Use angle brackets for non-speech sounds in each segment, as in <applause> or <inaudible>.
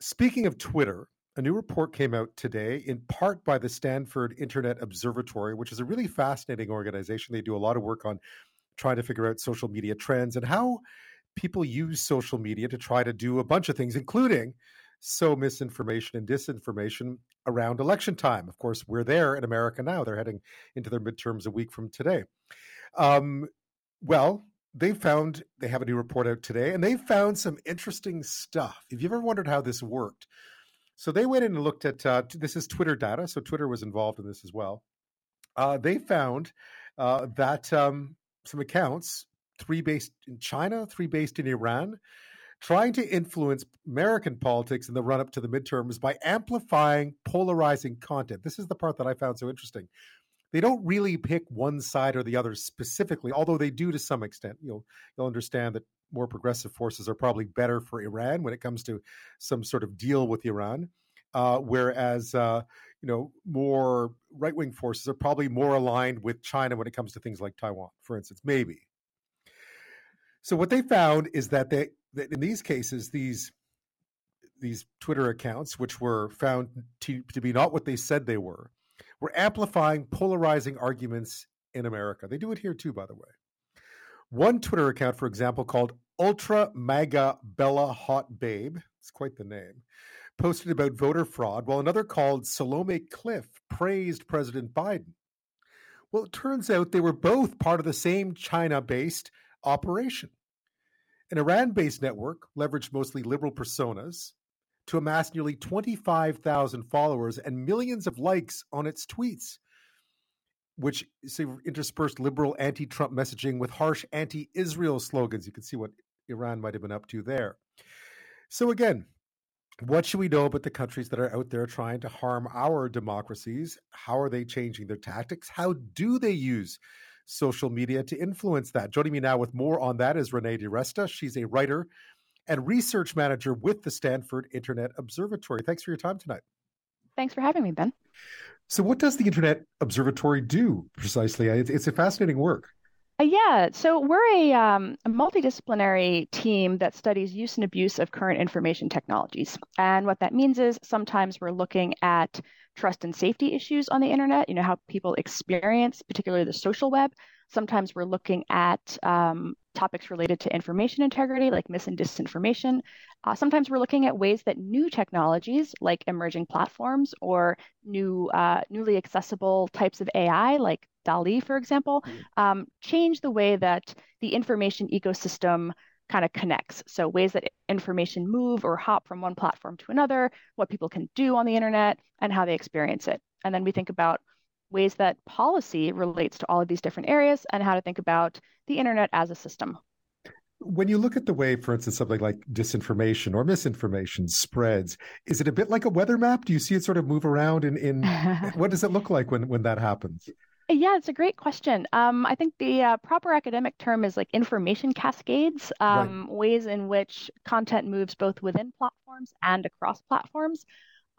speaking of Twitter, a new report came out today, in part by the Stanford Internet Observatory, which is a really fascinating organization. They do a lot of work on trying to figure out social media trends and how people use social media to try to do a bunch of things, including sow misinformation and disinformation around election time. Of course, we're there in America now. They're heading into their midterms a week from today. Um, well, they found they have a new report out today, and they found some interesting stuff. If you've ever wondered how this worked, so they went in and looked at uh, this is Twitter data, so Twitter was involved in this as well. Uh, they found uh, that um, some accounts, three based in China, three based in Iran, trying to influence American politics in the run up to the midterms by amplifying polarizing content. This is the part that I found so interesting. They don't really pick one side or the other specifically, although they do to some extent. You'll you'll understand that more progressive forces are probably better for Iran when it comes to some sort of deal with Iran, uh, whereas uh, you know more right wing forces are probably more aligned with China when it comes to things like Taiwan, for instance, maybe. So what they found is that they that in these cases these these Twitter accounts, which were found to, to be not what they said they were, were amplifying polarizing arguments in America. They do it here too, by the way. One Twitter account, for example, called Ultra MAGA Bella Hot Babe, it's quite the name, posted about voter fraud, while another called Salome Cliff praised President Biden. Well, it turns out they were both part of the same China based operation. An Iran based network leveraged mostly liberal personas to amass nearly 25,000 followers and millions of likes on its tweets which interspersed liberal anti-Trump messaging with harsh anti-Israel slogans. You can see what Iran might have been up to there. So again, what should we know about the countries that are out there trying to harm our democracies? How are they changing their tactics? How do they use social media to influence that? Joining me now with more on that is Renee DiResta. She's a writer and research manager with the Stanford Internet Observatory. Thanks for your time tonight. Thanks for having me, Ben. So, what does the Internet Observatory do precisely? It's a fascinating work. Uh, yeah, so we're a, um, a, multidisciplinary team that studies use and abuse of current information technologies. And what that means is sometimes we're looking at trust and safety issues on the internet, you know, how people experience, particularly the social web. Sometimes we're looking at um, topics related to information integrity, like mis and disinformation. Uh, sometimes we're looking at ways that new technologies, like emerging platforms or new, uh, newly accessible types of AI, like DALL-E, for example, mm-hmm. um, change the way that the information ecosystem kind of connects. So ways that information move or hop from one platform to another, what people can do on the internet, and how they experience it. And then we think about ways that policy relates to all of these different areas and how to think about the internet as a system. When you look at the way, for instance, something like disinformation or misinformation spreads, is it a bit like a weather map? Do you see it sort of move around in, in <laughs> what does it look like when, when that happens? Yeah, it's a great question. Um, I think the uh, proper academic term is like information cascades, um, right. ways in which content moves both within platforms and across platforms.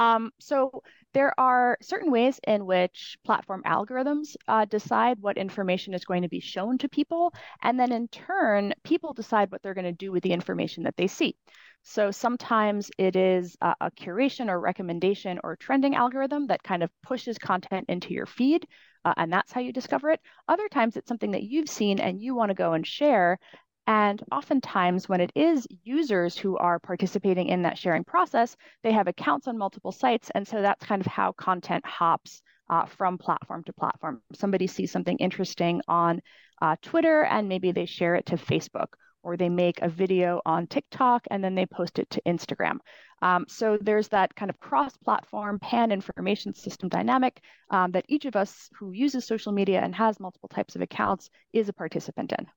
Um, so there are certain ways in which platform algorithms uh, decide what information is going to be shown to people, and then in turn, people decide what they're going to do with the information that they see. So sometimes it is a, a curation or recommendation or trending algorithm that kind of pushes content into your feed, uh, and that's how you discover it. Other times it's something that you've seen and you want to go and share, and oftentimes, when it is users who are participating in that sharing process, they have accounts on multiple sites. And so that's kind of how content hops uh, from platform to platform. Somebody sees something interesting on uh, Twitter and maybe they share it to Facebook, or they make a video on TikTok and then they post it to Instagram. Um, so there's that kind of cross platform pan information system dynamic um, that each of us who uses social media and has multiple types of accounts is a participant in.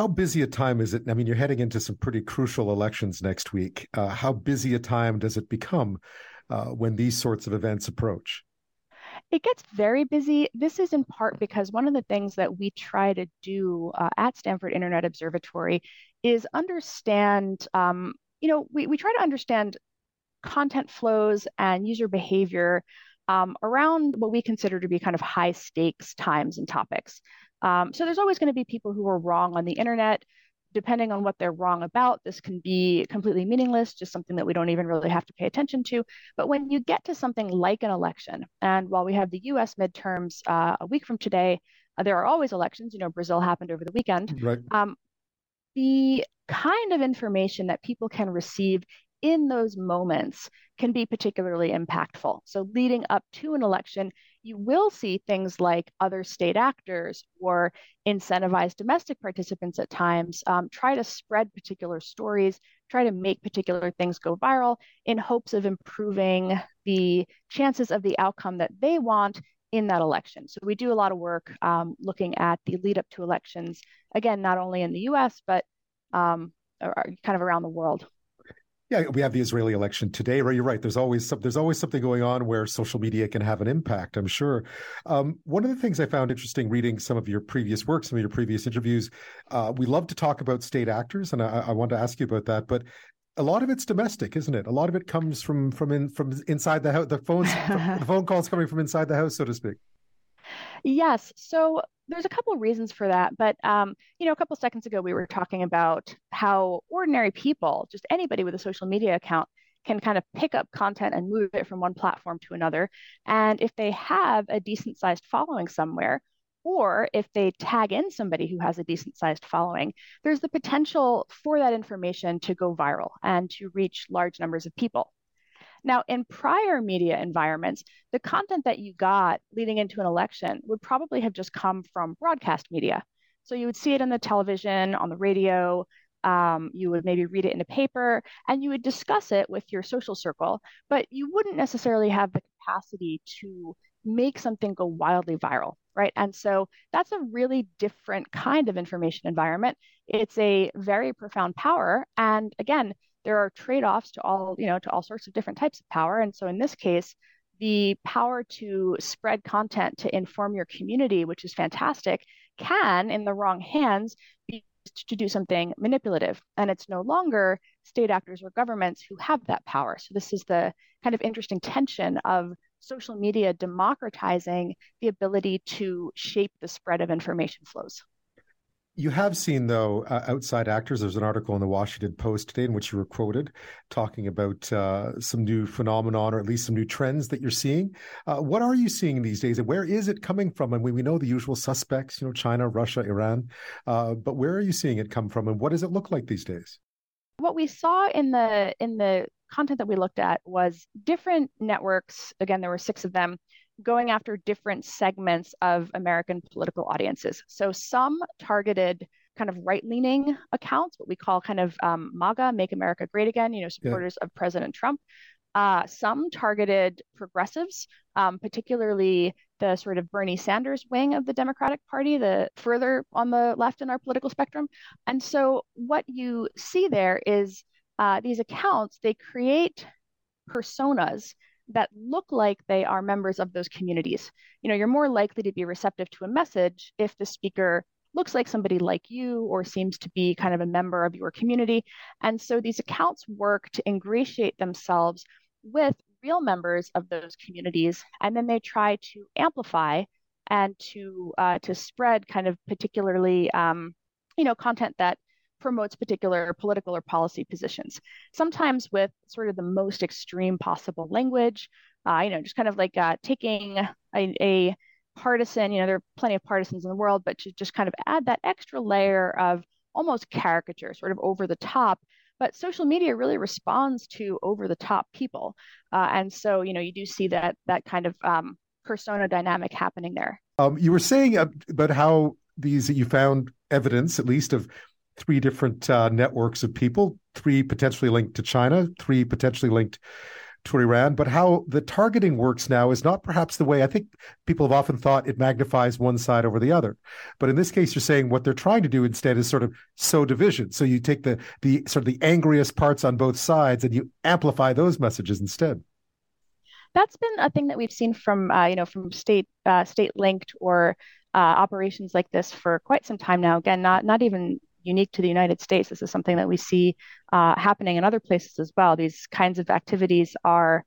How busy a time is it? I mean, you're heading into some pretty crucial elections next week. Uh, how busy a time does it become uh, when these sorts of events approach? It gets very busy. This is in part because one of the things that we try to do uh, at Stanford Internet Observatory is understand, um, you know, we, we try to understand content flows and user behavior um, around what we consider to be kind of high stakes times and topics. Um, so there's always going to be people who are wrong on the internet. depending on what they're wrong about, this can be completely meaningless, just something that we don't even really have to pay attention to. But when you get to something like an election, and while we have the US midterms uh, a week from today, uh, there are always elections. You know, Brazil happened over the weekend. Right. Um, the kind of information that people can receive in those moments can be particularly impactful. So, leading up to an election, you will see things like other state actors or incentivized domestic participants at times um, try to spread particular stories, try to make particular things go viral in hopes of improving the chances of the outcome that they want in that election. So, we do a lot of work um, looking at the lead up to elections, again, not only in the US, but um, kind of around the world. Yeah, we have the Israeli election today. Right, you're right. There's always some, there's always something going on where social media can have an impact. I'm sure. Um, one of the things I found interesting reading some of your previous work, some of your previous interviews, uh, we love to talk about state actors, and I, I want to ask you about that. But a lot of it's domestic, isn't it? A lot of it comes from from in from inside the house. The phones, the <laughs> phone calls coming from inside the house, so to speak. Yes. So there's a couple of reasons for that, but um, you know, a couple seconds ago we were talking about how ordinary people, just anybody with a social media account, can kind of pick up content and move it from one platform to another. And if they have a decent sized following somewhere, or if they tag in somebody who has a decent sized following, there's the potential for that information to go viral and to reach large numbers of people. Now, in prior media environments, the content that you got leading into an election would probably have just come from broadcast media. So you would see it in the television, on the radio, um, you would maybe read it in a paper, and you would discuss it with your social circle, but you wouldn't necessarily have the capacity to make something go wildly viral, right? And so that's a really different kind of information environment. It's a very profound power. And again, there are trade-offs to all, you know, to all sorts of different types of power. And so in this case, the power to spread content to inform your community, which is fantastic, can, in the wrong hands, be to do something manipulative. And it's no longer state actors or governments who have that power. So this is the kind of interesting tension of social media democratizing the ability to shape the spread of information flows. You have seen, though, uh, outside actors. There's an article in the Washington Post today in which you were quoted talking about uh, some new phenomenon or at least some new trends that you're seeing. Uh, what are you seeing these days, and where is it coming from? And we, we know the usual suspects, you know, China, Russia, Iran, uh, but where are you seeing it come from, and what does it look like these days? What we saw in the in the content that we looked at was different networks. Again, there were six of them going after different segments of American political audiences. So some targeted kind of right-leaning accounts, what we call kind of um, MAGA, Make America Great Again, you know, supporters yeah. of President Trump. Uh, some targeted progressives, um, particularly the sort of Bernie Sanders wing of the Democratic Party, the further on the left in our political spectrum. And so what you see there is uh, these accounts, they create personas that look like they are members of those communities. You know, you're more likely to be receptive to a message if the speaker looks like somebody like you or seems to be kind of a member of your community. And so these accounts work to ingratiate themselves with real members of those communities, and then they try to amplify and to uh, to spread kind of particularly um, you know content that promotes particular political or policy positions, sometimes with sort of the most extreme possible language, uh, you know, just kind of like uh, taking a, a, partisan, you know, there are plenty of partisans in the world, but to just kind of add that extra layer of almost caricature, sort of over the top. But social media really responds to over the top people. Uh, and so, you know, you do see that that kind of um, persona dynamic happening there. Um, you were saying about how these you found evidence, at least, of three different uh, networks of people, three potentially linked to China, three potentially linked to Iran. But how the targeting works now is not perhaps the way I think people have often thought it magnifies one side over the other. But in this case, you're saying what they're trying to do instead is sort of sow division. So you take the the sort of the angriest parts on both sides and you amplify those messages instead. That's been a thing that we've seen from uh, you know from state uh, state linked or uh, operations like this for quite some time now. Again, not not even unique to the United States. This is something that we see uh, happening in other places as well. These kinds of activities are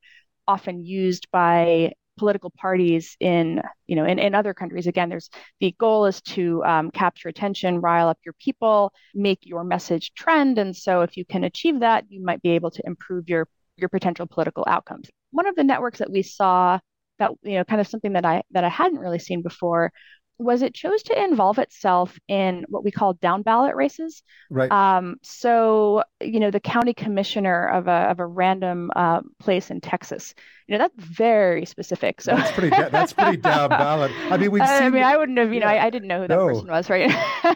often used by political parties in you know in, in other countries again there's the goal is to um, capture attention rile up your people make your message trend and so if you can achieve that you might be able to improve your your potential political outcomes one of the networks that we saw that you know kind of something that i that i hadn't really seen before was it chose to involve itself in what we call down ballot races. Right. Um, so, you know, the county commissioner of a of a random uh, place in Texas. You know, that's very specific. So that's pretty. that's pretty down <laughs> ballot. I mean, we've. Seen, I mean, I wouldn't have. You yeah. know, I, I, didn't know who that no. person was. Right.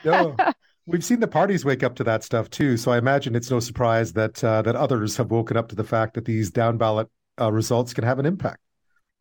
no. <laughs> We've seen the parties wake up to that stuff too, so I imagine it's no surprise that uh, that others have woken up to the fact that these down ballot uh, results can have an impact.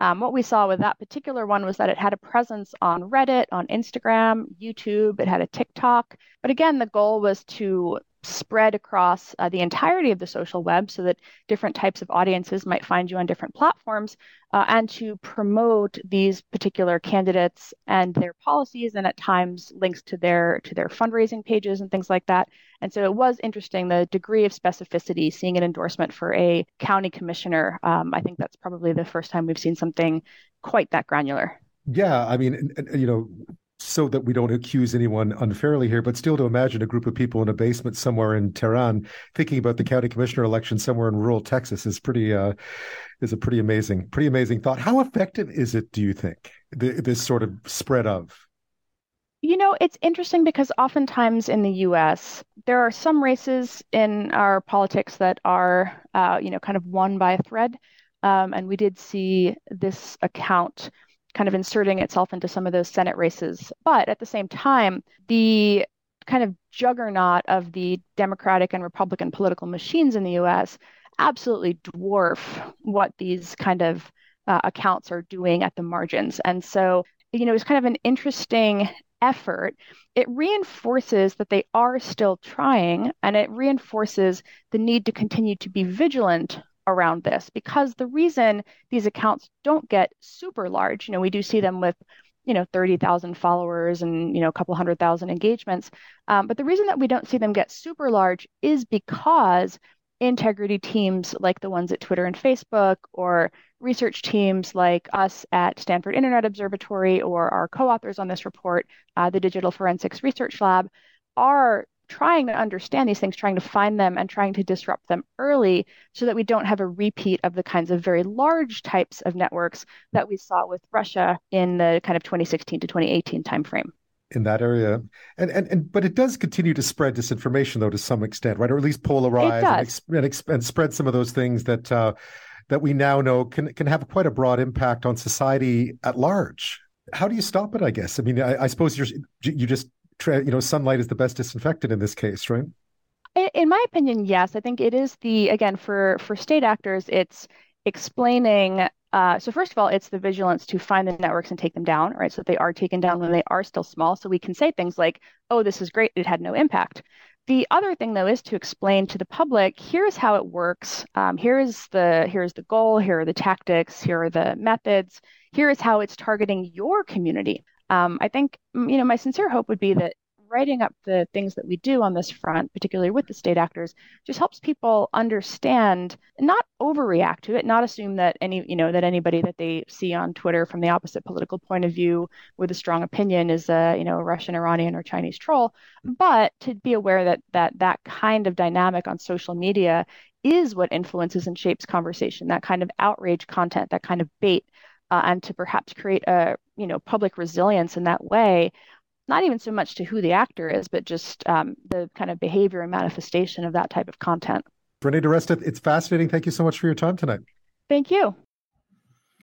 Um, what we saw with that particular one was that it had a presence on Reddit, on Instagram, YouTube, it had a TikTok. But again, the goal was to spread across uh, the entirety of the social web so that different types of audiences might find you on different platforms uh, and to promote these particular candidates and their policies and at times links to their to their fundraising pages and things like that. And so it was interesting the degree of specificity seeing an endorsement for a county commissioner um, i think that's probably the first time we've seen something quite that granular. Yeah, I mean, you know, so that we don't accuse anyone unfairly here, but still to imagine a group of people in a basement somewhere in Tehran thinking about the county commissioner election somewhere in rural Texas is pretty uh, is a pretty amazing, pretty amazing thought. How effective is it, do you think, this sort of spread of? You know, it's interesting because oftentimes in the U.S. there are some races in our politics that are, uh, you know, kind of won by a thread, um, and we did see this account kind of inserting itself into some of those Senate races. But at the same time, the kind of juggernaut of the Democratic and Republican political machines in the US absolutely dwarf what these kind of uh, accounts are doing at the margins. And so, you know, it's kind of an interesting effort. It reinforces that they are still trying, and it reinforces the need to continue to be vigilant around this because the reason these accounts don't get super large, you know, we do see them with you know 30,000 followers and you know a couple hundred thousand engagements. Um, but the reason that we don't see them get super large is because integrity teams like the ones at twitter and facebook or research teams like us at stanford internet observatory or our co-authors on this report uh, the digital forensics research lab are trying to understand these things, trying to find them and trying to disrupt them early so that we don't have a repeat of the kinds of very large types of networks that we saw with Russia in the kind of 2016 to 2018 timeframe. In that area. And, and and but it does continue to spread disinformation though to some extent right? Or at least polarize and, and, and, spread some of those things that uh, that we now know can can have quite a broad impact on society at large. How do you stop it i guess? I mean i, I suppose you're you just you know, sunlight is the best disinfectant in this case, right? In my opinion, yes. I think it is the again for for state actors, it's explaining. Uh, so first of all, it's the vigilance to find the networks and take them down, right? So they are taken down when they are still small. So we can say things like, "Oh, this is great; it had no impact." The other thing, though, is to explain to the public: here's how it works. Um, here is the here is the goal. Here are the tactics. Here are the methods. Here is how it's targeting your community um, I think, you know, my sincere hope would be that writing up the things that we do on this front, particularly with the state actors, just helps people understand, not overreact to it, not assume that any, you know, that anybody that they see on Twitter from the opposite political point of view with a strong opinion is a, you know, Russian, Iranian, or Chinese troll, but to be aware that that that kind of dynamic on social media is what influences and shapes conversation. That kind of outrage content, that kind of bait uh, and to perhaps create a you know public resilience in that way not even so much to who the actor is but just um, the kind of behavior and manifestation of that type of content. Renee DiResta, it's fascinating. Thank you so much for your time tonight. Thank you